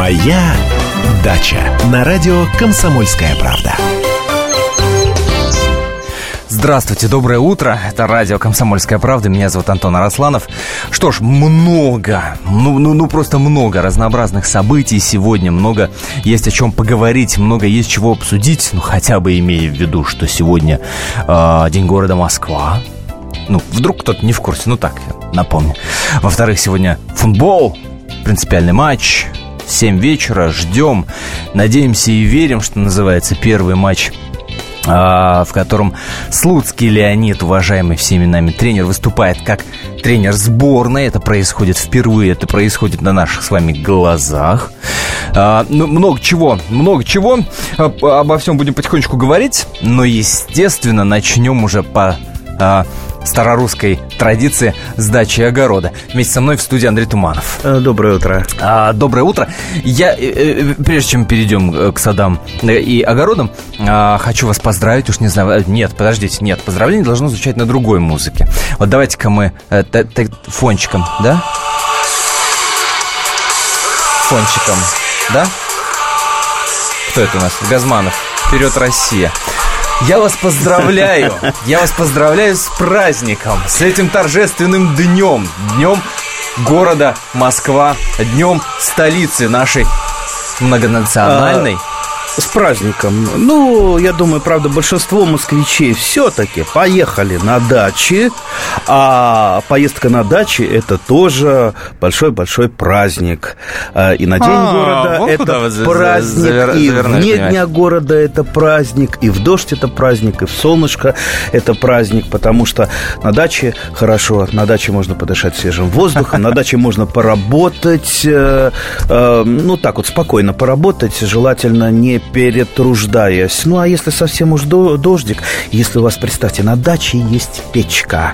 Моя дача на радио Комсомольская правда. Здравствуйте, доброе утро. Это радио «Комсомольская правда». Меня зовут Антон Арасланов. Что ж, много, ну, ну, ну просто много разнообразных событий сегодня. Много есть о чем поговорить, много есть чего обсудить. Ну, хотя бы имея в виду, что сегодня э, День города Москва. Ну, вдруг кто-то не в курсе, ну так, напомню. Во-вторых, сегодня футбол, принципиальный матч. 7 вечера, ждем, надеемся и верим, что называется, первый матч а, в котором Слуцкий Леонид, уважаемый всеми нами тренер, выступает как тренер сборной. Это происходит впервые, это происходит на наших с вами глазах. А, ну, много чего, много чего. А, обо всем будем потихонечку говорить, но, естественно, начнем уже по старорусской традиции сдачи огорода. Вместе со мной в студии Андрей Туманов. Э, доброе утро. А, доброе утро. Я, э, э, прежде чем перейдем к садам и огородам, а, хочу вас поздравить. Уж не знаю, нет, подождите, нет, поздравление должно звучать на другой музыке. Вот давайте-ка мы фончиком, да? Фончиком, да? Кто это у нас? Газманов. Вперед, Россия. Я вас поздравляю! Я вас поздравляю с праздником, с этим торжественным днем, днем города Москва, днем столицы нашей многонациональной. С праздником. Ну, я думаю, правда, большинство москвичей все-таки поехали на дачи, а поездка на дачи это тоже большой-большой праздник. А, и на День а, города вот это праздник, завер... и вне Дня города это праздник, и в дождь это праздник, и в солнышко это праздник, потому что на даче хорошо, на даче можно подышать свежим воздухом, на даче можно поработать, э, э, ну так вот спокойно поработать, желательно не перетруждаясь. Ну, а если совсем уж дождик, если у вас, представьте, на даче есть печка.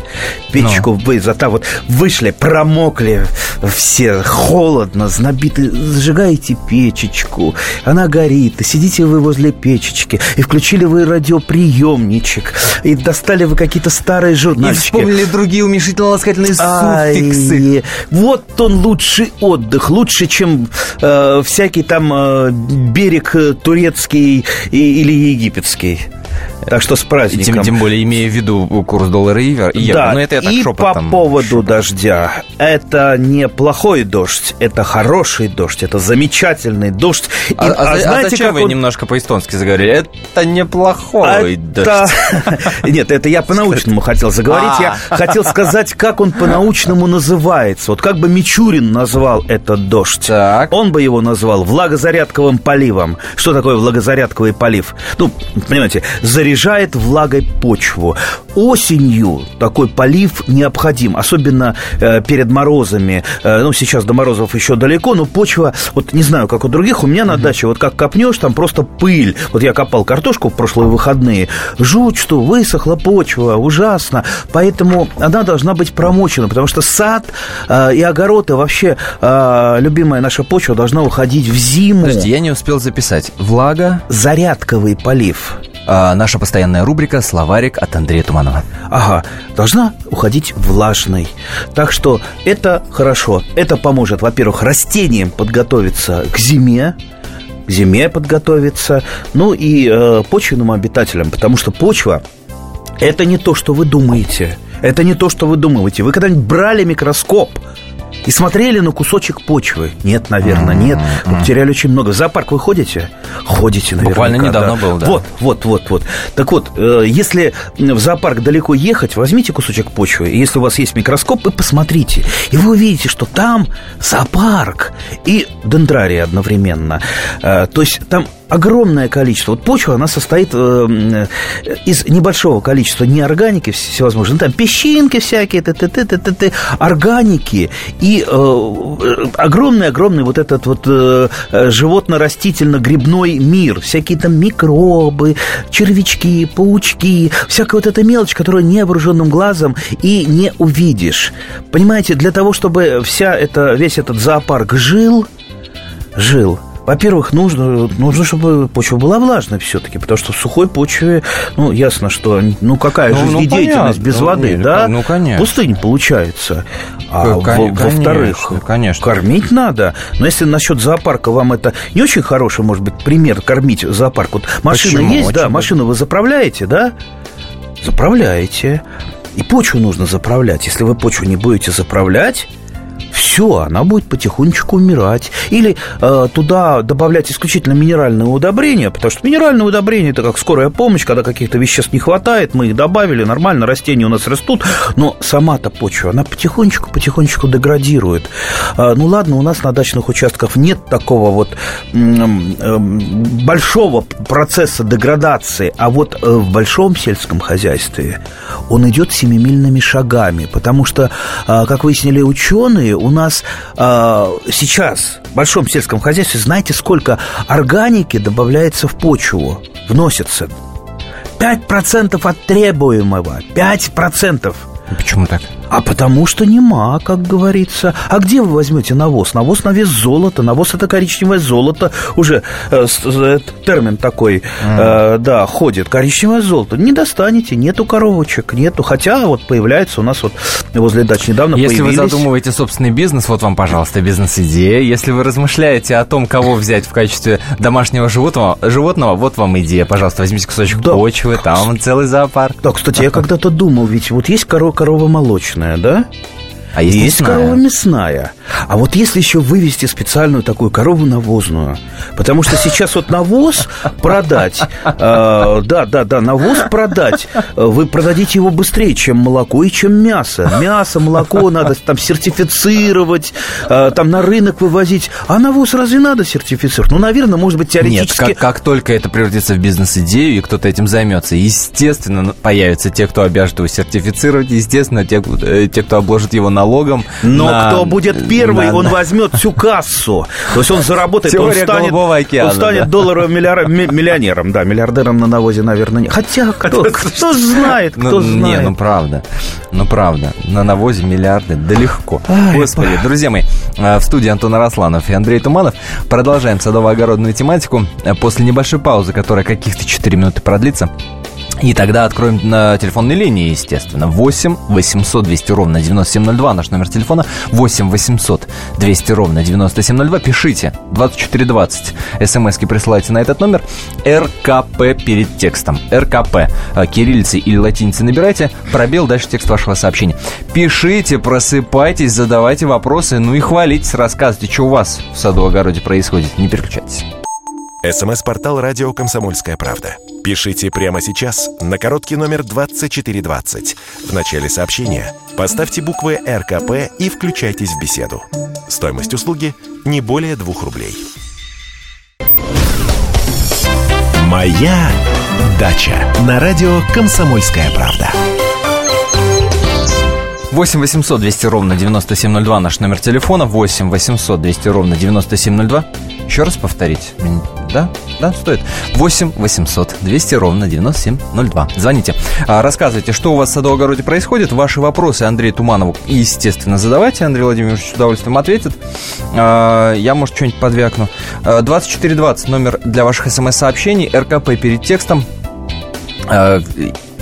Печку ну. вы зато вот вышли, промокли все, холодно, знобиты, зажигаете печечку, она горит, и сидите вы возле печечки, и включили вы радиоприемничек, и достали вы какие-то старые журнальчики. И вспомнили другие уменьшительно-ласкательные суффиксы. Вот он лучший отдых, лучше, чем э, всякий там э, берег э, турецкий или египетский. Так что с праздником. Тем, тем более, имея в виду курс доллара и евро. Да, но это я так и шепотом, по поводу шепотом. дождя. Это не плохой дождь, это хороший дождь, это замечательный дождь. И, а, а, а знаете, а зачем вы он... немножко по-эстонски заговорили? Это неплохой это... дождь. Нет, это я по-научному хотел заговорить. Я а. хотел сказать, как он по-научному называется. Вот как бы Мичурин назвал этот дождь. Так. Он бы его назвал влагозарядковым поливом. Что такое влагозарядковый полив? Ну, понимаете, заряжает влагой почву. Осенью такой полив необходим, особенно э, перед морозами. Э, ну, сейчас до морозов еще далеко, но почва, вот не знаю, как у других, у меня на даче, вот как копнешь, там просто пыль. Вот я копал картошку в прошлые выходные, жуть, что высохла почва, ужасно. Поэтому она должна быть промочена, потому что сад э, и огород, и вообще э, любимая наша почва должна уходить в зиму. Подожди, я не успел записать. Влага? Зарядковый полив а, наша постоянная рубрика «Словарик» от Андрея Туманова. Ага, должна уходить влажной. Так что это хорошо. Это поможет, во-первых, растениям подготовиться к зиме, к зиме подготовиться, ну и э, почвенным обитателям, потому что почва – это не то, что вы думаете. Это не то, что вы думаете. Вы когда-нибудь брали микроскоп – и смотрели на кусочек почвы. Нет, наверное, нет. Вы потеряли очень много. В зоопарк вы ходите? Ходите, наверное. Буквально недавно да. был, да. Вот, вот, вот, вот. Так вот, э, если в зоопарк далеко ехать, возьмите кусочек почвы, и если у вас есть микроскоп, и посмотрите. И вы увидите, что там зоопарк и дендрарий одновременно. Э, то есть там огромное количество. Вот почва, она состоит э, из небольшого количества неорганики всевозможные. Ну, там песчинки всякие, т -т -т -т -т -т, органики и огромный-огромный э, вот этот вот э, животно-растительно-грибной мир. Всякие там микробы, червячки, паучки, всякая вот эта мелочь, которую невооруженным глазом и не увидишь. Понимаете, для того, чтобы вся эта, весь этот зоопарк жил, жил, во-первых, нужно, нужно, чтобы почва была влажной все-таки, потому что в сухой почве, ну, ясно, что, ну, какая ну, жизнедеятельность ну, без ну, воды, ну, да? Ну, конечно. Пустынь получается. А во-вторых, конечно. кормить надо. Но если насчет зоопарка вам это не очень хороший, может быть, пример кормить зоопарк. Вот машина Почему? есть, очень да, машину вы заправляете, да? Заправляете. И почву нужно заправлять. Если вы почву не будете заправлять, все, она будет потихонечку умирать. Или э, туда добавлять исключительно минеральные удобрения, потому что минеральные удобрения это как скорая помощь, когда каких-то веществ не хватает, мы их добавили, нормально, растения у нас растут, но сама-то почва, она потихонечку-потихонечку деградирует. Э, ну ладно, у нас на дачных участках нет такого вот э, большого процесса деградации, а вот э, в большом сельском хозяйстве он идет семимильными шагами, потому что, э, как выяснили ученые, у нас э, сейчас в большом сельском хозяйстве, знаете, сколько органики добавляется в почву, вносится? 5% от требуемого. 5%. Почему так? А потому что нема, как говорится. А где вы возьмете навоз? Навоз на вес золота. Навоз это коричневое золото. Уже э, э, термин такой, э, да, ходит. Коричневое золото. Не достанете, нету коровочек, нету. Хотя вот появляется у нас вот возле дач недавно Если появились... вы задумываете собственный бизнес, вот вам, пожалуйста, бизнес-идея. Если вы размышляете о том, кого взять в качестве домашнего животного, животного вот вам идея. Пожалуйста, возьмите кусочек да. почвы, там целый зоопарк. Да, кстати, я когда-то думал, ведь вот есть корова, корова молочная, молочная, да? А есть, есть мясная. корова мясная. А вот если еще вывести специальную такую корову навозную, потому что сейчас вот навоз продать, э, да, да, да, навоз продать, вы продадите его быстрее, чем молоко и чем мясо. Мясо, молоко надо там сертифицировать, э, там на рынок вывозить. А навоз разве надо сертифицировать? Ну, наверное, может быть, теоретически... Нет, как, как только это превратится в бизнес-идею, и кто-то этим займется, естественно, появятся те, кто обяжет его сертифицировать, естественно, те, э, те кто обложит его налогом. Но на... кто будет первый, он возьмет всю кассу. То есть он заработает, он станет, океана, он станет да. долларовым миллионером. Да, миллиардером на навозе, наверное, нет. Хотя, кто, кто знает, кто ну, знает. Не, ну правда. Ну правда. На навозе миллиарды. Да легко. Ай, Господи, па. друзья мои, э, в студии Антон Арасланов и Андрей Туманов. Продолжаем садово-огородную тематику. После небольшой паузы, которая каких-то 4 минуты продлится, и тогда откроем на телефонной линии, естественно. 8 800 200 ровно 9702, наш номер телефона. 8 800 200 ровно 9702. Пишите 2420. СМСки присылайте на этот номер. РКП перед текстом. РКП. А, кириллицы или латиницы набирайте. Пробел, дальше текст вашего сообщения. Пишите, просыпайтесь, задавайте вопросы. Ну и хвалитесь, рассказывайте, что у вас в саду-огороде происходит. Не переключайтесь. СМС-портал «Радио Комсомольская правда». Пишите прямо сейчас на короткий номер 2420. В начале сообщения поставьте буквы РКП и включайтесь в беседу. Стоимость услуги не более 2 рублей. «Моя дача» на радио «Комсомольская правда». 8 800 200 ровно 9702 наш номер телефона. 8 800 200 ровно 9702. Еще раз повторить. Да? Да, стоит. 8 800 200 ровно 9702. Звоните. А, рассказывайте, что у вас в садово-огороде происходит. Ваши вопросы Андрею Туманову, естественно, задавайте. Андрей Владимирович с удовольствием ответит. А, я, может, что-нибудь подвякну. 2420 а, номер для ваших смс-сообщений. РКП перед текстом.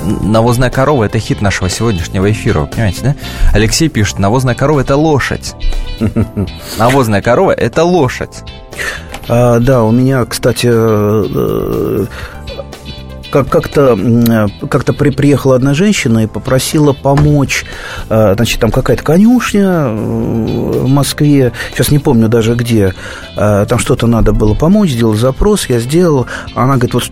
Навозная корова – это хит нашего сегодняшнего эфира, вы понимаете, да? Алексей пишет, навозная корова – это лошадь. Навозная корова – это лошадь. А, да, у меня, кстати, э, как, как-то, как-то при, приехала одна женщина и попросила помочь, э, значит, там какая-то конюшня э, в Москве, сейчас не помню даже где, там что-то надо было помочь, сделал запрос, я сделал, она говорит, вот,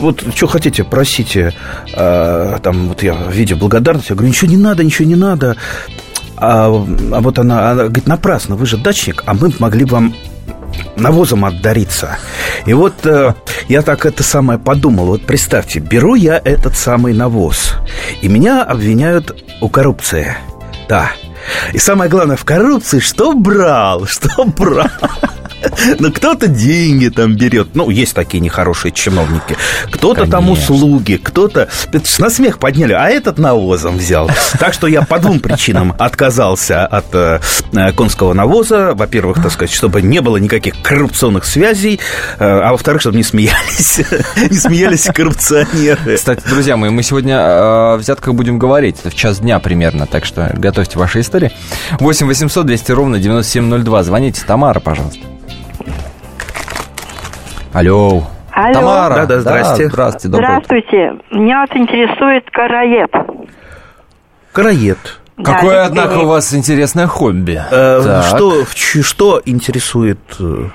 вот что хотите, просите, там, вот я в виде благодарности, я говорю, ничего не надо, ничего не надо, а, а вот она, она говорит, напрасно, вы же дачник, а мы могли вам навозом отдариться. И вот э, я так это самое подумал. Вот представьте, беру я этот самый навоз, и меня обвиняют у коррупции. Да. И самое главное, в коррупции что брал, что брал. Ну, кто-то деньги там берет. Ну, есть такие нехорошие чиновники. Кто-то там услуги, кто-то... На смех подняли, а этот навозом взял. Так что я по двум причинам отказался от э, конского навоза. Во-первых, так сказать, чтобы не было никаких коррупционных связей, э, а во-вторых, чтобы не смеялись. Не смеялись коррупционеры. Кстати, друзья мои, мы сегодня о взятках будем говорить. Это в час дня примерно, так что готовьте ваши истории. 8 800 200 ровно 9702. Звоните. Тамара, пожалуйста. Алло. Алло. Тамара. Да, да, здрасте. Да, здравствуйте. Здравствуйте. Меня вот интересует караед. Караед. Да, Какое, это однако, у вас интересное хобби. Э. Что, что интересует? э,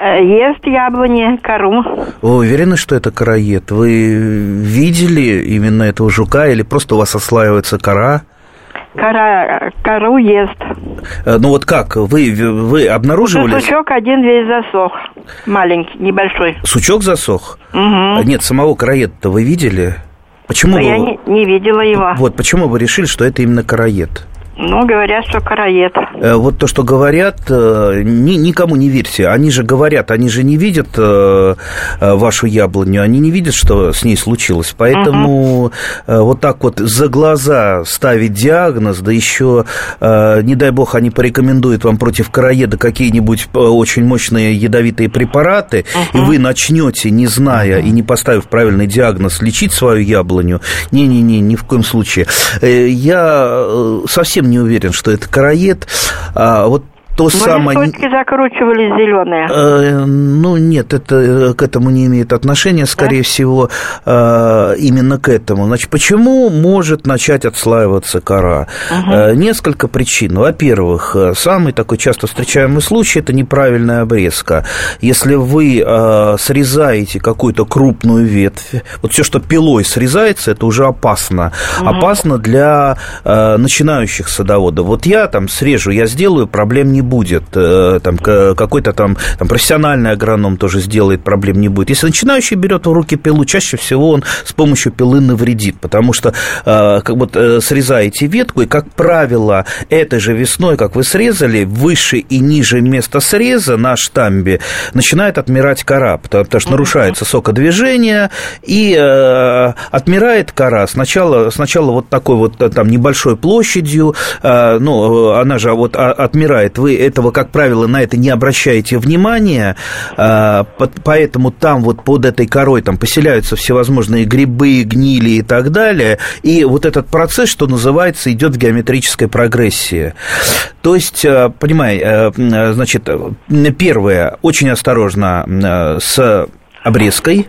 э, Ест яблони, кору. Вы уверены, что это караед? Вы видели именно этого жука или просто у вас ослаивается кора? Кора, кору ест. Э, Ну вот как? Вы, вы обнаруживали... Сучок один весь засох. Маленький, небольшой. Сучок засох? Угу. Нет, самого караеда-то вы видели? Почему Но вы... я не, не видела его. Вот почему вы решили, что это именно караед? Ну, говорят, что караед. Э, Вот то, что говорят, э, ни- никому не верьте. Они же говорят, они же не видят э, вашу яблоню, они не видят, что с ней случилось. Поэтому э, вот так вот за глаза ставить диагноз, да еще, не дай бог, они порекомендуют вам против караеда какие-нибудь очень мощные ядовитые препараты, и вы начнете, не зная и не поставив правильный диагноз, лечить свою яблоню. Не-не-не, ни в коем случае. Я э, совсем не уверен, что это караед. А вот то Может, самое... точки закручивались зеленые. Э, Ну, нет, это э, к этому не имеет отношения, скорее всего, э, именно к этому. Значит, почему может начать отслаиваться кора? Э, Несколько причин. Во-первых, э, самый такой часто встречаемый случай – это неправильная обрезка. Если вы э, срезаете какую-то крупную ветвь, вот все, что пилой срезается, это уже опасно. Опасно для э, начинающих садоводов. Вот я там срежу, я сделаю, проблем не будет. Э, Там какой-то там, там профессиональный агроном тоже сделает, проблем не будет. Если начинающий берет в руки пилу, чаще всего он с помощью пилы навредит, потому что э, как вот э, срезаете ветку, и, как правило, этой же весной, как вы срезали, выше и ниже места среза на штамбе начинает отмирать кора, потому, потому что нарушается сокодвижение, и э, отмирает кора сначала, сначала вот такой вот там небольшой площадью, э, ну, она же вот а- отмирает, вы этого, как правило, на это не обращаете внимания, под- поэтому там вот под этой корой там поселяются всевозможные грибы, гнили и так далее, и вот этот процесс, что называется, идет в геометрической прогрессии. То есть, э, понимай, э, э, значит, э, первое, очень осторожно с обрезкой.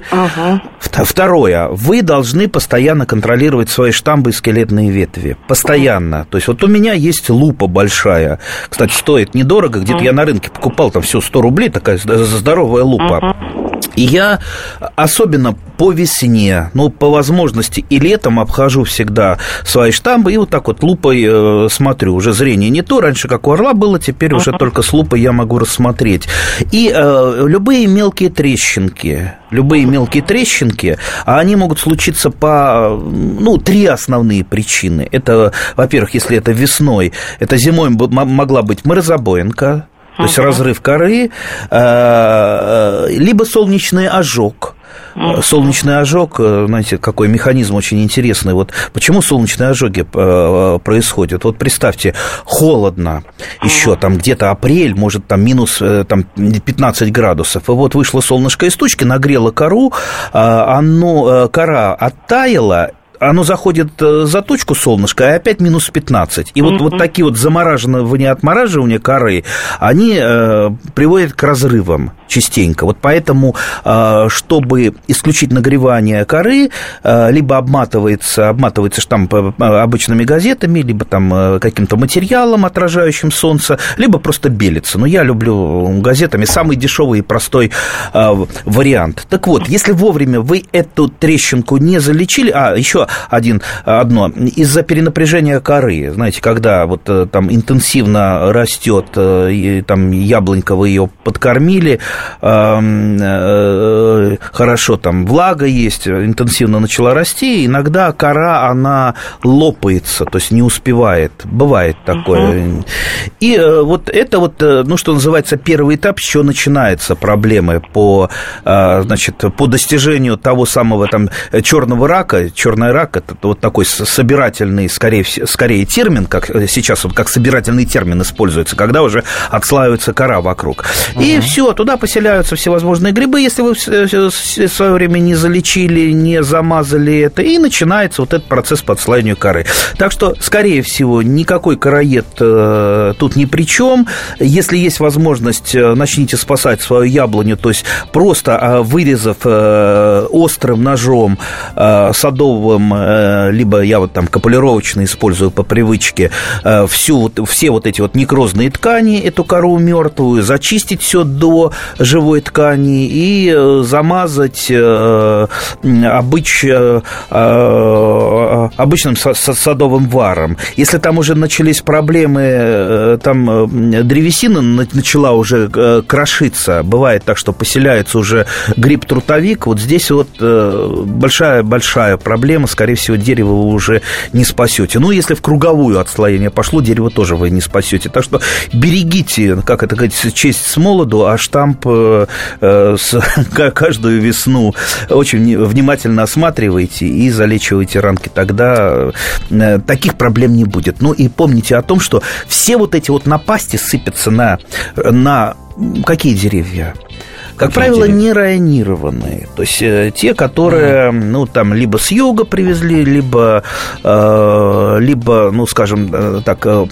Вт- Второе. Вы должны постоянно контролировать свои штамбы и скелетные ветви. Постоянно. То есть вот у меня есть лупа большая. Кстати, стоит недорого. Где-то я на рынке покупал там все 100 рублей. Такая здоровая лупа. И я особенно по весне, ну, по возможности и летом обхожу всегда свои штамбы и вот так вот лупой э, смотрю. Уже зрение не то. Раньше, как у орла было, теперь уже только с лупой я могу рассмотреть. И э, любые мелкие трещинки, любые мелкие трещинки, а они могут случиться по, ну, три основные причины. Это, во-первых, если это весной, это зимой могла быть морозобоинка, то есть разрыв коры, э, либо солнечный ожог. Э, Солнечный ожог, э, знаете, какой механизм очень интересный. Вот почему солнечные ожоги э, происходят? Вот представьте, холодно еще, там где-то апрель, может, там минус э, там, 15 градусов. И вот вышло солнышко из тучки, нагрело кору, э, оно, э, кора оттаяла, оно заходит э, за точку солнышка, и опять минус 15. И вот, вот такие вот замораживания, отмораживания коры, они э, приводят к разрывам частенько. Вот поэтому, э, чтобы исключить нагревание коры, э, либо обматывается, обматывается штамп э, обычными газетами, либо там э, каким-то материалом, отражающим солнце, либо просто белится. Но я люблю газетами самый дешевый и простой э, вариант. Так вот, если вовремя вы эту трещинку не залечили, а еще один, одно. Из-за перенапряжения коры, знаете, когда вот там интенсивно растет, и, там яблонька, вы ее подкормили, хорошо, там влага есть, интенсивно начала расти, иногда кора, она лопается, то есть не успевает. Бывает такое. Uh-huh. И вот это вот, ну, что называется, первый этап, с чего начинается проблемы по, значит, по достижению того самого там черного рака. Черный рак – это вот такой собирательный, скорее, скорее термин, как сейчас вот как собирательный термин используется, когда уже отслаивается кора вокруг. Uh-huh. И все, туда поселяются всевозможные грибы, если вы в свое время не залечили, не замазали это, и начинается вот этот процесс по отслаиванию коры. Так что, скорее всего, никакой короед э, тут ни при чем. Если есть возможность, э, начните спасать свою яблоню, то есть просто э, вырезав э, острым ножом э, садовым, э, либо я вот там капулировочно использую по привычке, э, всю вот, все вот эти вот некрозные ткани, эту кору мертвую, зачистить все до живой ткани и э, замазать обыч, обычным садовым варом. Если там уже начались проблемы, там древесина начала уже крошиться, бывает так, что поселяется уже гриб-трутовик, вот здесь вот большая-большая проблема, скорее всего, дерево вы уже не спасете. Ну, если в круговую отслоение пошло, дерево тоже вы не спасете. Так что берегите, как это говорить, честь с молоду, а штамп с, каждую весну очень внимательно осматривайте и залечивайте ранки. Тогда э, таких проблем не будет. Ну и помните о том, что все вот эти вот напасти сыпятся на, на какие деревья? Как правило, не районированные. То есть э, те, которые, mm ну, там, либо с юга привезли, либо, э, либо ну, скажем э, так, э,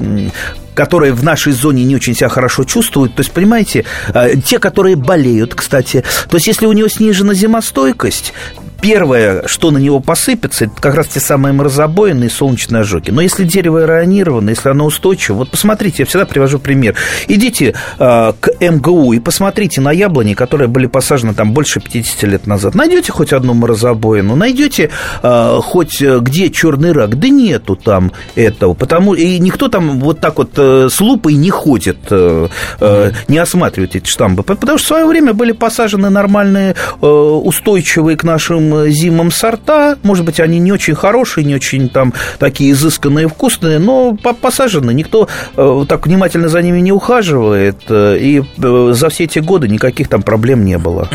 которые в нашей зоне не очень себя хорошо чувствуют. То есть, понимаете, э, те, которые болеют, кстати. То есть, если у него снижена зимостойкость, первое, что на него посыпется, это как раз те самые морозобоины и солнечные ожоги. Но если дерево аэронировано, если оно устойчиво, вот посмотрите, я всегда привожу пример. Идите э, к МГУ и посмотрите на яблони, которые были посажены там больше 50 лет назад. Найдете хоть одну морозобоину, найдете э, хоть где черный рак, да нету там этого, потому и никто там вот так вот э, с лупой не ходит, э, э, не осматривает эти штамбы, потому что в свое время были посажены нормальные, э, устойчивые к нашим зимам сорта. Может быть, они не очень хорошие, не очень там такие изысканные, вкусные, но посажены. Никто э, так внимательно за ними не ухаживает. Э, и э, за все эти годы никаких там проблем не было.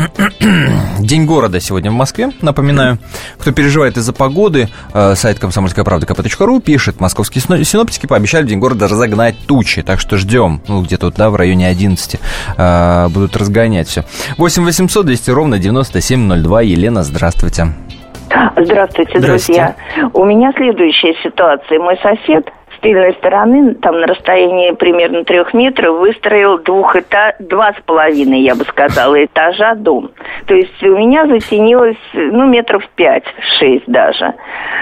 День города сегодня в Москве, напоминаю. Кто переживает из-за погоды, сайт комсомольская правда kp.ру пишет, московские синоптики пообещали в День города разогнать тучи, так что ждем, ну, где-то да, в районе 11 будут разгонять все. 8 800 200 ровно 9702. Елена, здравствуйте. Здравствуйте. Здравствуйте, друзья. У меня следующая ситуация. Мой сосед с тыльной стороны, там на расстоянии примерно трех метров, выстроил двух этаж, два с половиной, я бы сказала, этажа дом. То есть у меня затенилось, ну, метров пять-шесть даже.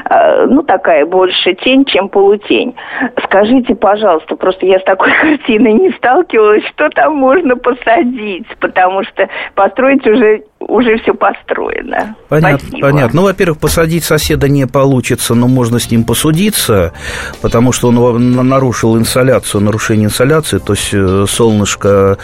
А, ну, такая больше тень, чем полутень. Скажите, пожалуйста, просто я с такой картиной не сталкивалась, что там можно посадить, потому что построить уже уже все построено. Понятно, Спасибо. понятно. Ну, во-первых, посадить соседа не получится, но можно с ним посудиться, потому что он нарушил инсоляцию, нарушение инсоляции, то есть э, солнышко,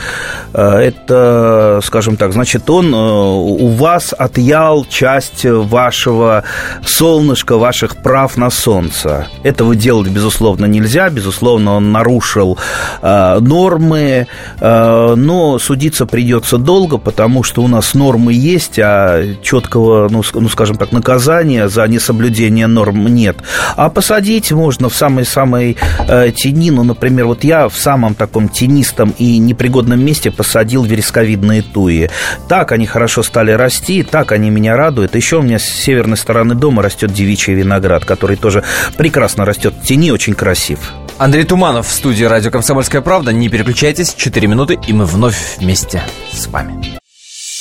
э, это, скажем так, значит, он э, у вас отъял часть вашего солнышка, ваших прав на солнце. Этого делать, безусловно, нельзя, безусловно, он нарушил нормы, но судиться придется долго, потому что у нас нормы нормы есть, а четкого, ну, ну, скажем так, наказания за несоблюдение норм нет. А посадить можно в самой-самой э, тени, ну, например, вот я в самом таком тенистом и непригодном месте посадил вересковидные туи. Так они хорошо стали расти, так они меня радуют. Еще у меня с северной стороны дома растет девичий виноград, который тоже прекрасно растет в тени, очень красив. Андрей Туманов в студии «Радио Комсомольская правда». Не переключайтесь, 4 минуты, и мы вновь вместе с вами.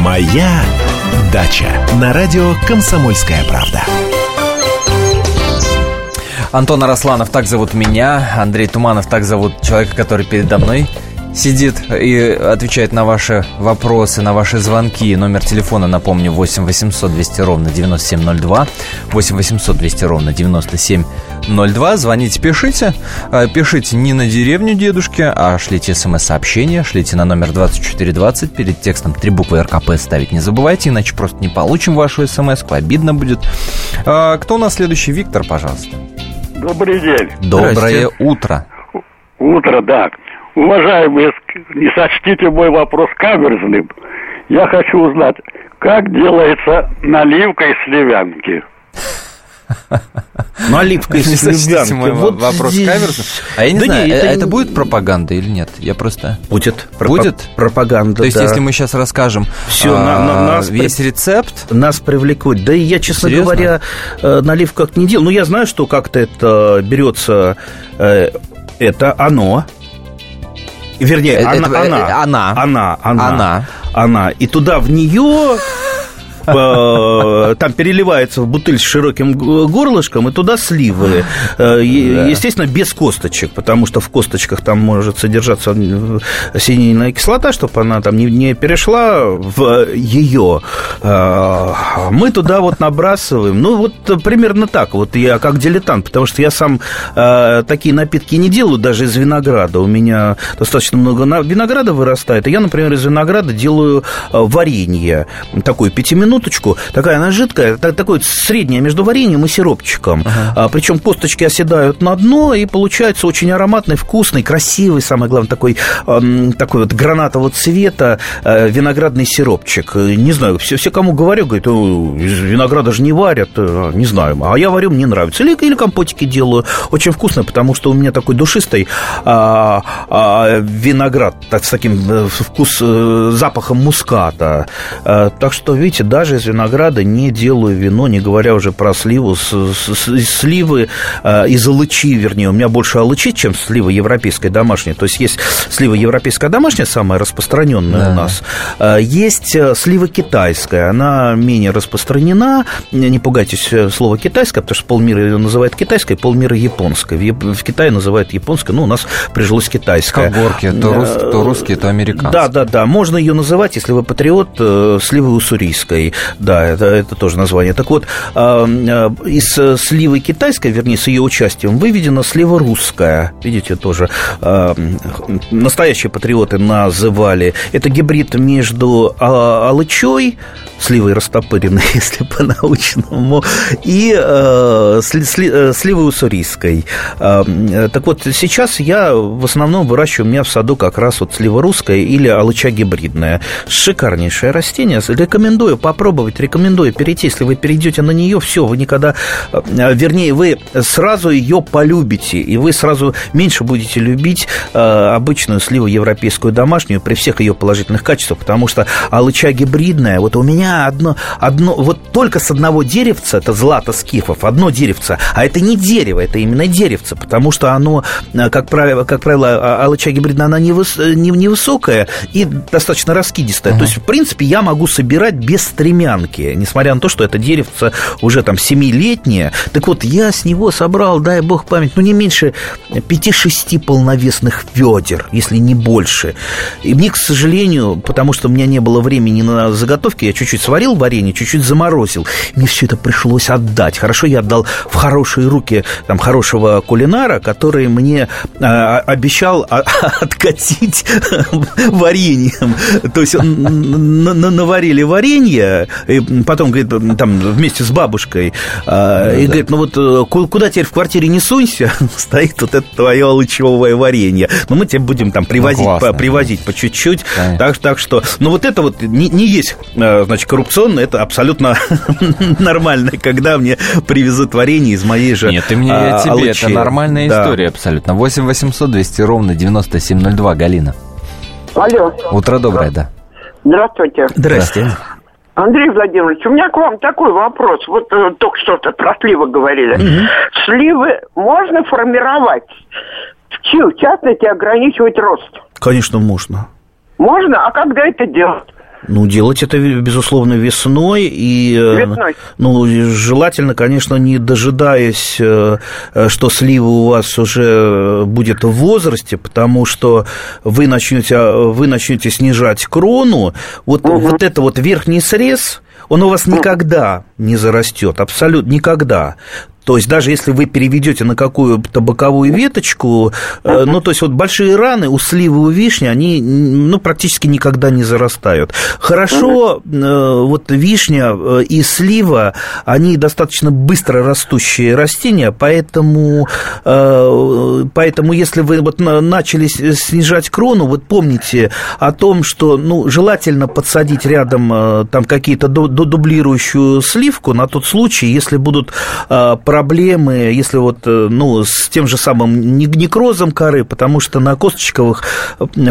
«Моя дача» на радио «Комсомольская правда». Антон Арасланов, так зовут меня. Андрей Туманов, так зовут человека, который передо мной сидит и отвечает на ваши вопросы, на ваши звонки. Номер телефона, напомню, 8 800 200 ровно 9702. 8 800 200 ровно 9702. Звоните, пишите. А, пишите не на деревню дедушки, а шлите смс-сообщение. Шлите на номер 2420. Перед текстом три буквы РКП ставить не забывайте, иначе просто не получим вашу смс. Обидно будет. А, кто у нас следующий? Виктор, пожалуйста. Добрый день. Доброе утро. Утро, да. Уважаемые, не сочтите мой вопрос каверзным. Я хочу узнать, как делается наливка из сливянки. Наливка из Не сочтите сливянки. мой Вот вопрос здесь- каверзным. А я не Да знаю, не, э, это это, будет пропаганда или нет? Я просто... Будет. Будет? Пропаганда, То есть, да. если мы сейчас расскажем Всё, а, на- на- нас весь при- рецепт, Нас привлекут. Да и я, честно Серьезно? говоря, э, налив как не делал. Ну, я знаю, что как-то это берется... э, Это оно. Вернее, Э, она, это- она, она. она, она, Она. она. И туда в нее там переливается в бутыль с широким горлышком, и туда сливы. Э. Естественно, без косточек, потому что в косточках там может содержаться э, синильная кислота, чтобы она там не, перешла в ее. Мы туда вот набрасываем. Ну, вот э, примерно так. Вот я как дилетант, потому что я сам э, такие напитки не делаю даже из винограда. У меня достаточно много винограда вырастает. И я, например, из винограда делаю э, варенье. Такую пятиминуточку. Такая она жидкая, та- такое среднее между вареньем и сиропчиком. А, причем косточки оседают на дно, и получается очень ароматный, вкусный, красивый, самое главное, такой, эм, такой вот гранатового цвета э, виноградный сиропчик. Э, Не знаю, все, все кому говорю, говорят, «О, из винограда же не варят, э, не знаю. А я варю, мне нравится. Или, или компотики делаю. Очень вкусно, потому что у меня такой душистый а, а, виноград так, с таким э, вкус, э, запахом муската. Э, Так что, видите, даже из винограда не делаю вино, не говоря уже про сливу. С, с- с- из сливы, э, из алычи, вернее, у меня больше алычи, чем слива европейская домашняя. То есть есть слива европейская домашняя, самая распространенная Да. у нас. Э, Есть э, слива китайская, она менее распространена. Не пугайтесь э, слова китайская, потому что полмира ее называет китайской, полмира японской. В, Яп- в Китае называют японской, ну, у нас прижилось китайская. как горки, то, рус- Э, то русские, то американские. Да, да, да. Можно ее называть, если вы патриот, э, сливы Да, это, это тоже название. Так вот, э, э, из э, сливы китайской, вернее, с ее участием, выведена слива русская. Видите, тоже э, настоящие патриоты называли. Это гибрид между а, алычой, сливой растопыренной, если по-научному, и э, э, сливой уссурийской. Э, так вот, сейчас я в основном выращиваю у меня в саду как раз вот слива русская или алыча гибридная. Шикарнейшее растение. Рекомендую попробовать, рекомендую перейти. Если вы перейдете на нее, все, вы никогда, э, вернее, вы сразу ее полюбите, и вы сразу меньше будете любить э, обычную сливу европейскую домашнюю при всех ее положительных качествах, потому что алыча гибридная, вот у меня одно, одно вот только с одного деревца, это злато скифов, одно деревце, а это не дерево, это именно деревце, потому что оно, э, как правило, как правило а- алыча гибридная, она невыс- не- невысокая и достаточно раскидистая. То есть, в принципе, я могу собирать без стремянки, несмотря на то, что это деревце уже там семилетнее. Так вот, я с него собрал, дай бог память, ну, не меньше 5-6 полновесных ведер, если не больше. И мне, к сожалению, потому что у меня не было времени на заготовки, я чуть-чуть сварил варенье, чуть-чуть заморозил. Мне все это пришлось отдать. Хорошо, я отдал в хорошие руки там, хорошего кулинара, который мне э, обещал а- откатить вареньем. То есть он наварили варенье. И потом, говорит, там, вместе с бабушкой. А, и говорит, ну вот э, куда теперь в квартире не сунься, стоит вот это твое лучевое варенье. Но мы тебе будем там привозить, Ну, классно. по, привозить по чуть-чуть. Так, так что, ну вот это вот не, не есть, э, значит, коррупционно, это абсолютно нормально, когда мне привезут варенье из моей же Нет, ты мне а, тебе, алычи. это нормальная Да. история абсолютно. 8 800 200 ровно 9702, Галина. Алло, Утро доброе, да. здравствуйте. Здрасте. Андрей Владимирович, у меня к вам такой вопрос. Вот э, только что-то про сливы говорили. Сливы можно формировать, в чи- в частности, ограничивать рост? Конечно, можно. Можно? А когда это делать? Ну, делать это, безусловно, весной. И, э, Весной. Ну, желательно, конечно, не дожидаясь, э, э, что слива у вас уже будет в возрасте, потому что вы начнете, э, вы начнете снижать крону. Вот, вот это вот верхний срез, он у вас никогда не зарастет, абсолютно никогда. То есть даже если вы переведете на какую-то боковую веточку, э, ну, то есть вот большие раны у сливы, у вишни, они, ну, практически никогда не зарастают. Хорошо, э, вот вишня э, и слива, они достаточно быстро растущие растения, поэтому, поэтому если вы вот на- начали снижать крону, вот помните о том, что, ну, желательно подсадить рядом там какие-то ду- ду- дублирующую сливку на тот случай, если будут проблемы, если вот, э, ну, с тем же самым не- некрозом коры, потому что на косточковых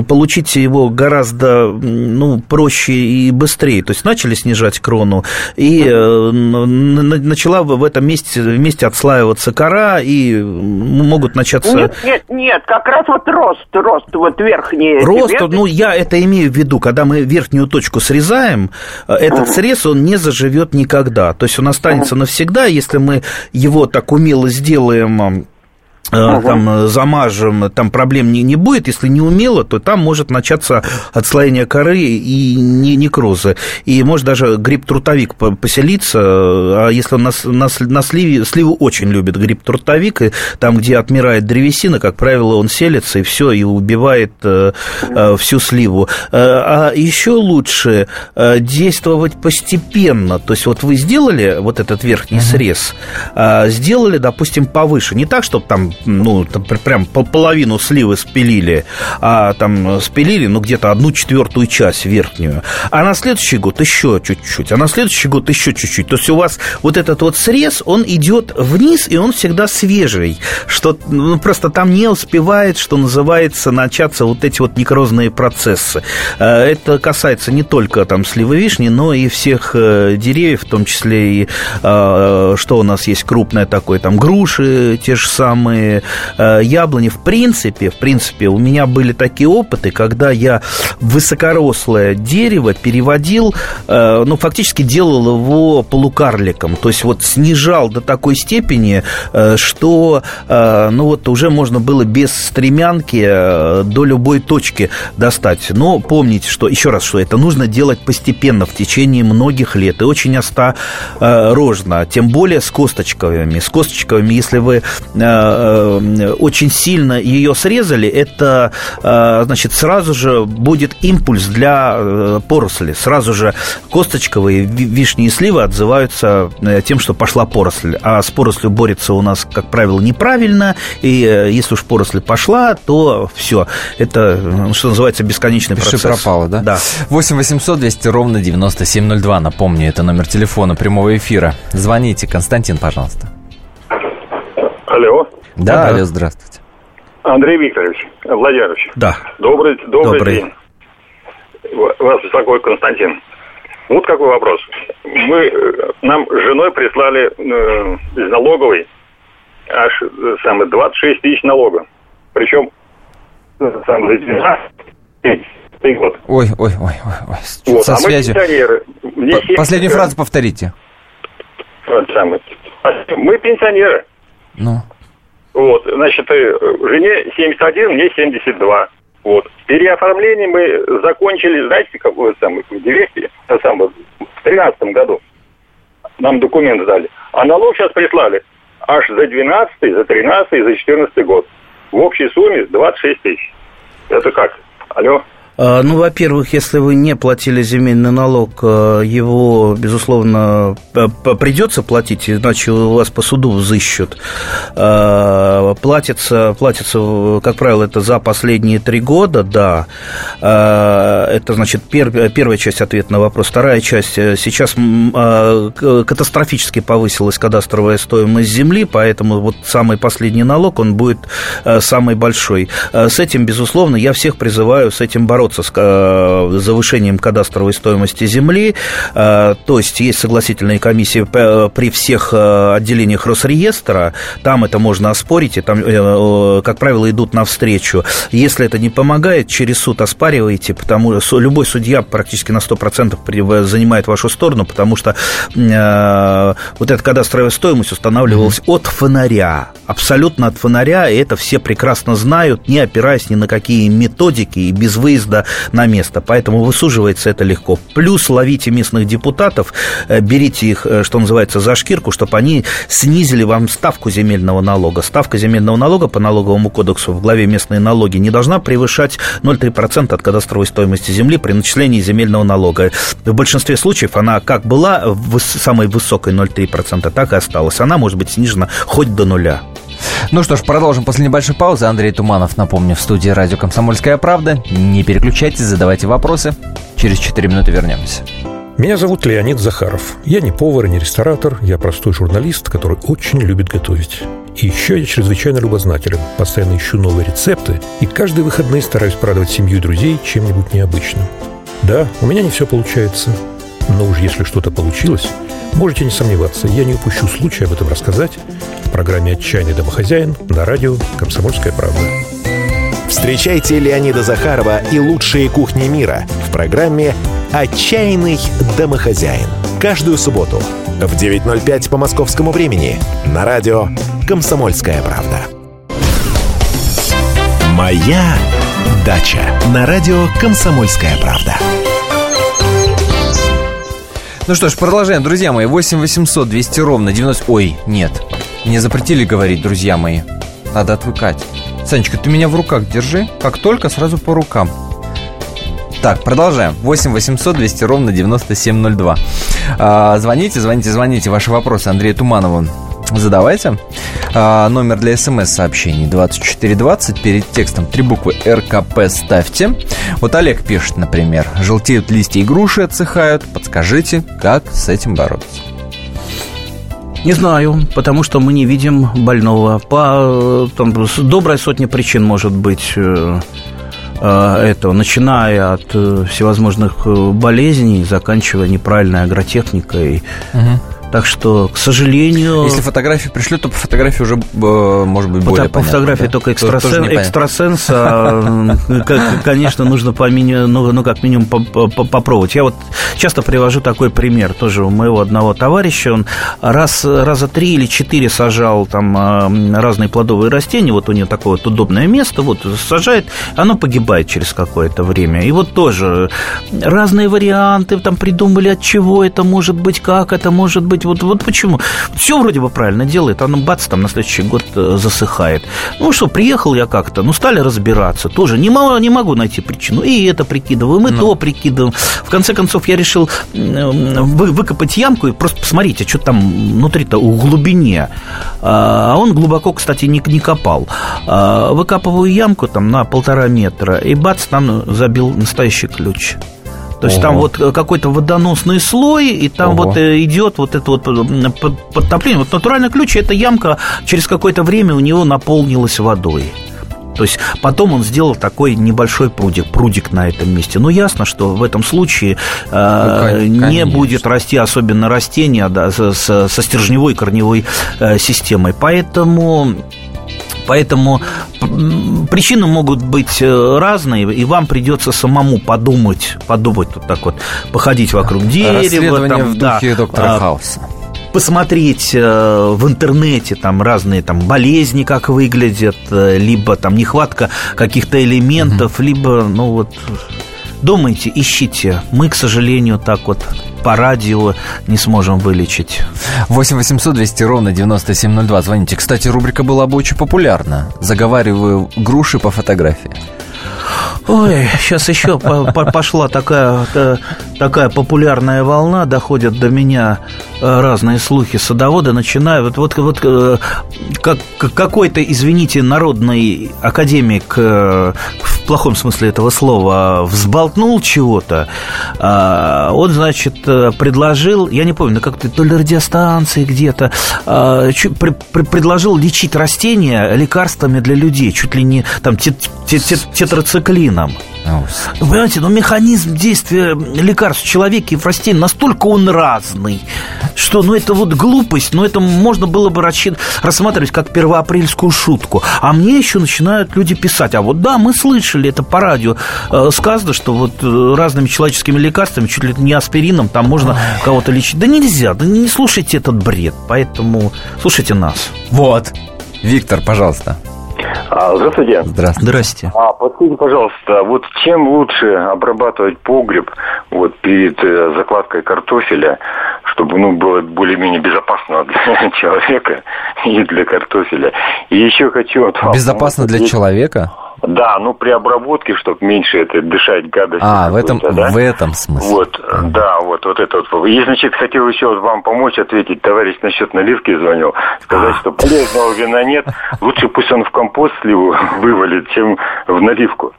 получить его гораздо, ну, проще и быстрее. То есть начали снижать крону, и э, начала в этом месте, месте отслаиваться кора, и могут начаться... Нет, нет, нет, как раз вот рост, рост, вот верхний. Рост, ну, я это имею в виду, когда мы верхнюю точку срезаем, э, этот срез, он не заживет никогда. То есть он останется навсегда, если мы его так умело сделаем э, там э, замажем, там проблем не, не будет. Если не умело, то там может начаться отслоение коры и не- некрозы. И может даже гриб-трутовик по- поселиться. А если он на, на, на сливе, сливу очень любит гриб-трутовик, и там, где отмирает древесина, как правило, он селится и все, и убивает э, э, всю сливу. Э, А еще лучше действовать постепенно. То есть вот вы сделали вот этот верхний срез, а, сделали, допустим, повыше. Не так, чтобы там, ну, там пр- прям пол- половину сливы спилили, а там спилили, ну, где-то одну четвертую часть верхнюю. А на следующий год еще чуть-чуть, а на следующий год еще чуть-чуть. То есть у вас вот этот вот срез, он идет вниз, и он всегда свежий, что ну, просто там не успевает, что называется, начаться вот эти вот некрозные процессы. Э, Это касается не только там сливы вишни, но и всех э, деревьев, в том числе и э, что у нас есть крупное такое, там груши, те же самые э, яблони. В принципе, в принципе, у меня были такие опыты, когда я высокорослое дерево переводил, э, ну, фактически делал его полукарликом, то есть вот снижал до такой степени, э, что, ну, вот уже можно было без стремянки до любой точки достать. Но помните, что, еще раз, что это нужно делать постепенно, в течение многих лет, и очень осторожно, тем более с косточковыми. С косточковыми, если вы очень сильно ее срезали, это, э, значит, сразу же будет импульс для э, поросли. Сразу же косточковые ви- вишни и сливы отзываются э, тем, что пошла поросль. А с порослью борется у нас, как правило, неправильно. И э, если уж поросль пошла, то все. Это, э, что называется, бесконечный Пиши процесс. пропало, да? Да. 8 800 200 ровно 9702. Напомню, это номер телефона прямого эфира. Звоните. Константин, пожалуйста. Алло, Да, алло, здравствуйте. Андрей Викторович Владимирович. Да. Добрый, добрый, Добрый. день. Вас беспокоит Константин. Вот какой вопрос. Мы, э, нам с женой прислали э, из налоговой аж э, самое, 26 тысяч налога. Причем э, сам за 12 год. Ой, ой, ой, ой, ой. Вот, со а связью. пенсионеры. Мне П- 70 Последнюю фразу повторите. Вот самое. Мы пенсионеры. Ну, Вот, значит, э, жене 71, мне 72. Вот. Переоформление мы закончили, знаете, какое самое, в 200, а самое, в 13 году. Нам документ дали. А налог сейчас прислали аж за 12, за 13, за 14 год. В общей сумме 26 тысяч. Это как? Алло? А, ну, во-первых, если вы не платили земельный налог, э, его, безусловно, придется платить, иначе у вас по суду взыщут. А, платится, платится, как правило, это за последние три года, да. Это, значит, первая часть ответа на вопрос. Вторая часть. Э, сейчас катастрофически повысилась кадастровая стоимость земли, поэтому вот самый последний налог, он будет э, самый большой. С этим, безусловно, я всех призываю с этим бороться бороться с э, завышением кадастровой стоимости земли. Э, то есть есть согласительные комиссии при всех э, отделениях Росреестра. Там это можно оспорить, и там, как правило, идут навстречу. Если это не помогает, через суд оспариваете, потому что любой судья практически на 100% занимает вашу сторону, потому что вот эта кадастровая стоимость устанавливалась от фонаря, абсолютно от фонаря, и это все прекрасно знают, не опираясь ни на какие методики и без выезда выезда на место. Поэтому высуживается это легко. Плюс ловите местных депутатов, э, берите их, э, что называется, за шкирку, чтобы они снизили вам ставку земельного налога. Ставка земельного налога по налоговому кодексу в главе местные налоги не должна превышать 0,3% от кадастровой стоимости земли при начислении земельного налога. В большинстве случаев она как была самой высокой 0,3%, так и осталась. Она может быть снижена хоть до нуля. Ну что ж, продолжим после небольшой паузы. Андрей Туманов, напомню, в студии радио «Комсомольская правда». Не переключайтесь, задавайте вопросы. Через 4 минуты вернемся. Меня зовут Леонид Захаров. Я не повар и не ресторатор, я простой журналист, который очень любит готовить. И еще я чрезвычайно любознателен, постоянно ищу новые рецепты и каждые выходные стараюсь порадовать семью и друзей чем-нибудь необычным. Да, у меня не все получается, но уж если что-то получилось, можете не сомневаться, я не упущу случая об этом рассказать в программе «Отчаянный домохозяин» на радио «Комсомольская правда». Встречайте Леонида Захарова и лучшие кухни мира в программе «Отчаянный домохозяин». Каждую субботу в 9.05 по московскому времени на радио «Комсомольская правда». «Моя дача» на радио «Комсомольская правда». Ну что ж, продолжаем, друзья мои. 8 800 200 ровно 90... Ой, нет. Мне запретили говорить, друзья мои. Надо отвыкать. Санечка, ты меня в руках держи. Как только, сразу по рукам. Так, продолжаем. 8 800 200 ровно 9702. А, звоните, звоните, звоните. Ваши вопросы Андрею Туманову задавайте. А, номер для смс-сообщений 2420. Перед текстом три буквы РКП ставьте. Вот Олег пишет, например, желтеют листья и груши отсыхают. Подскажите, как с этим бороться? Не знаю, потому что мы не видим больного. По там, доброй сотне причин может быть э, э, этого, начиная от э, всевозможных болезней, заканчивая неправильной агротехникой. Угу так что, к сожалению... Если фотографии пришлют, то по фотографии уже, э, может быть, более По, по фотографии да? только экстрасен, экстрасенс, а, конечно, нужно по ну, ну, как минимум попробовать. Я вот часто привожу такой пример. Тоже у моего одного товарища, он раз, раза три или четыре сажал там а, разные плодовые растения, вот у него такое вот удобное место, вот сажает, оно погибает через какое-то время. И вот тоже разные варианты там придумали, от чего это может быть, как это может быть, делать. Вот, вот почему. Все вроде бы правильно делает, а ну бац, там на следующий год э, засыхает. Ну что, приехал я как-то, ну стали разбираться. Тоже не могу, не могу найти причину. И это прикидываем, и ну. то прикидываем. В конце концов, я решил выкопать ямку и просто посмотрите, что там внутри-то у глубине. А он глубоко, кстати, не, не копал. А выкапываю ямку там на полтора метра, и бац, там забил настоящий ключ. То есть Ого. там вот э, какой-то водоносный слой, и там Ого. вот э, идет вот это вот подтопление. Вот натуральный ключ, эта ямка через какое-то время у него наполнилась водой. То есть потом он сделал такой небольшой прудик, прудик на этом месте. Ну, ясно, что в этом случае э, ну, не будет расти особенно растения да, со, со стержневой корневой э, системой. Поэтому Поэтому причины могут быть э, разные, и вам придется самому подумать, подумать вот так вот, походить вокруг дерева. Там, в духе да, доктора а, Хауса посмотреть э, в интернете там разные там болезни, как выглядят, э, либо там нехватка каких-то элементов, угу. либо, ну вот, думайте, ищите. Мы, к сожалению, так вот по радио не сможем вылечить. 8 800 200 ровно 9702. Звоните. Кстати, рубрика была бы очень популярна. Заговариваю груши по фотографии. Ой, сейчас еще пошла такая, такая популярная волна, доходят до меня э, разные слухи садовода, начинают, вот, вот, вот э, как, какой-то, извините, народный академик э, плохом смысле этого слова взболтнул чего-то, а, он, значит, предложил, я не помню, как-то то ли радиостанции где-то, а, предложил лечить растения лекарствами для людей, чуть ли не там тетрациклином. Вы понимаете, но механизм действия лекарств в человеке и в растении настолько он разный, что ну это вот глупость, но это можно было бы рассматривать как первоапрельскую шутку. А мне еще начинают люди писать, а вот да, мы слышали это по радио, э, сказано, что вот э, разными человеческими лекарствами, чуть ли не аспирином, там можно кого-то лечить. Да нельзя, да не слушайте этот бред, поэтому слушайте нас. Вот. Виктор, пожалуйста. А, здравствуйте. Здравствуйте. Здрасте. А, подскажите, пожалуйста, вот чем лучше обрабатывать погреб вот перед э, закладкой картофеля, чтобы ну, было более-менее безопасно для человека и для картофеля. И еще хочу... Безопасно для человека? Да, ну при обработке, чтобы меньше это дышать гадость. А, в этом, да? в этом смысле. Вот, mm. да, вот, вот это вот. И, значит, хотел еще вам помочь ответить. Товарищ насчет наливки звонил. Сказать, что полезного вина нет. Лучше пусть он в компост сливу вывалит, чем в наливку.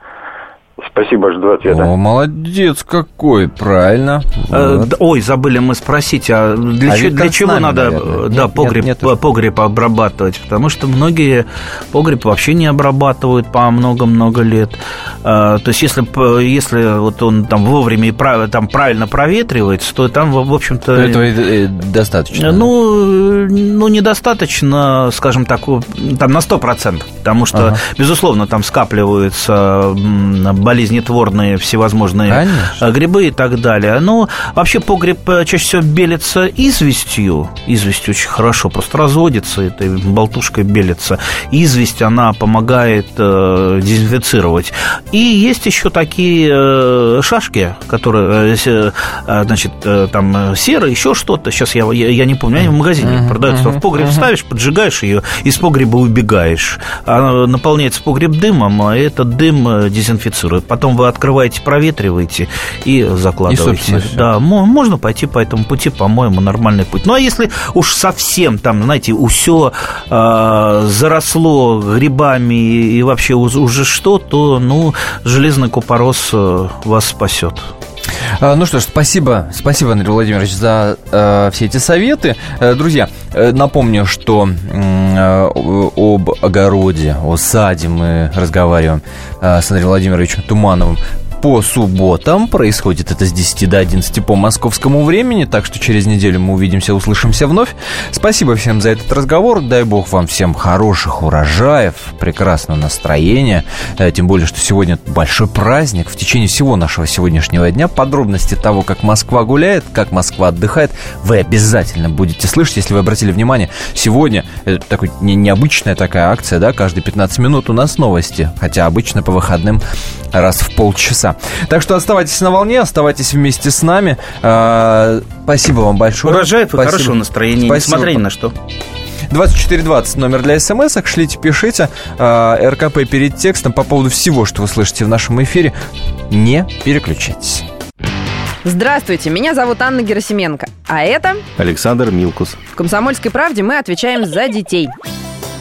Спасибо, жду ответа. О, молодец какой, правильно. Э, вот. Ой, забыли мы спросить, а для, а ч- для чего нами, надо наверное. да, нет, погреб, нет, нет. погреб обрабатывать? Потому что многие погреб вообще не обрабатывают по много-много лет. То есть, если, если вот он там вовремя и прав, там правильно проветривается, то там, в общем-то... Этого и достаточно. Ну, ну, недостаточно, скажем так, там на 100%, потому что, ага. безусловно, там скапливаются болезнетворные всевозможные Конечно. грибы и так далее. Но вообще погреб э, чаще всего белится известью. Известь очень хорошо, просто разводится, этой болтушкой белится. Известь, она помогает э, дезинфицировать. И есть еще такие э, шашки, которые, э, э значит, э, там серые, еще что-то. Сейчас я, я, я не помню, они в магазине uh-huh, продаются. Uh-huh, в погреб uh-huh. ставишь, поджигаешь ее, из погреба убегаешь. Она наполняется погреб дымом, а этот дым дезинфицирует Потом вы открываете, проветриваете и закладываете. И, да, можно пойти по этому пути, по-моему, нормальный путь. Ну, а если уж совсем там, знаете, все э, заросло грибами и вообще уже что, то, ну, железный купорос э, вас спасет. А, ну что ж, спасибо, спасибо, Андрей Владимирович, за э, все эти советы. Э, друзья, э, напомню, что э, об огороде, о саде мы разговариваем э, с Андреем Владимировичем Тумановым по субботам. Происходит это с 10 до 11 по московскому времени, так что через неделю мы увидимся, услышимся вновь. Спасибо всем за этот разговор. Дай бог вам всем хороших урожаев, прекрасного настроения. Э, тем более, что сегодня большой праздник. В течение всего нашего сегодняшнего дня подробности того, как Москва гуляет, как Москва отдыхает, вы обязательно будете слышать. Если вы обратили внимание, сегодня это такой необычная такая акция, да, каждые 15 минут у нас новости. Хотя обычно по выходным раз в полчаса часа. Так что оставайтесь на волне, оставайтесь вместе с нами. А, спасибо вам большое. Урожаев и спасибо. хорошего настроения, спасибо. несмотря ни на что. 2420 номер для смс шлите, пишите. А, РКП перед текстом по поводу всего, что вы слышите в нашем эфире. Не переключайтесь. Здравствуйте, меня зовут Анна Герасименко. А это... Александр Милкус. В «Комсомольской правде» мы отвечаем за детей.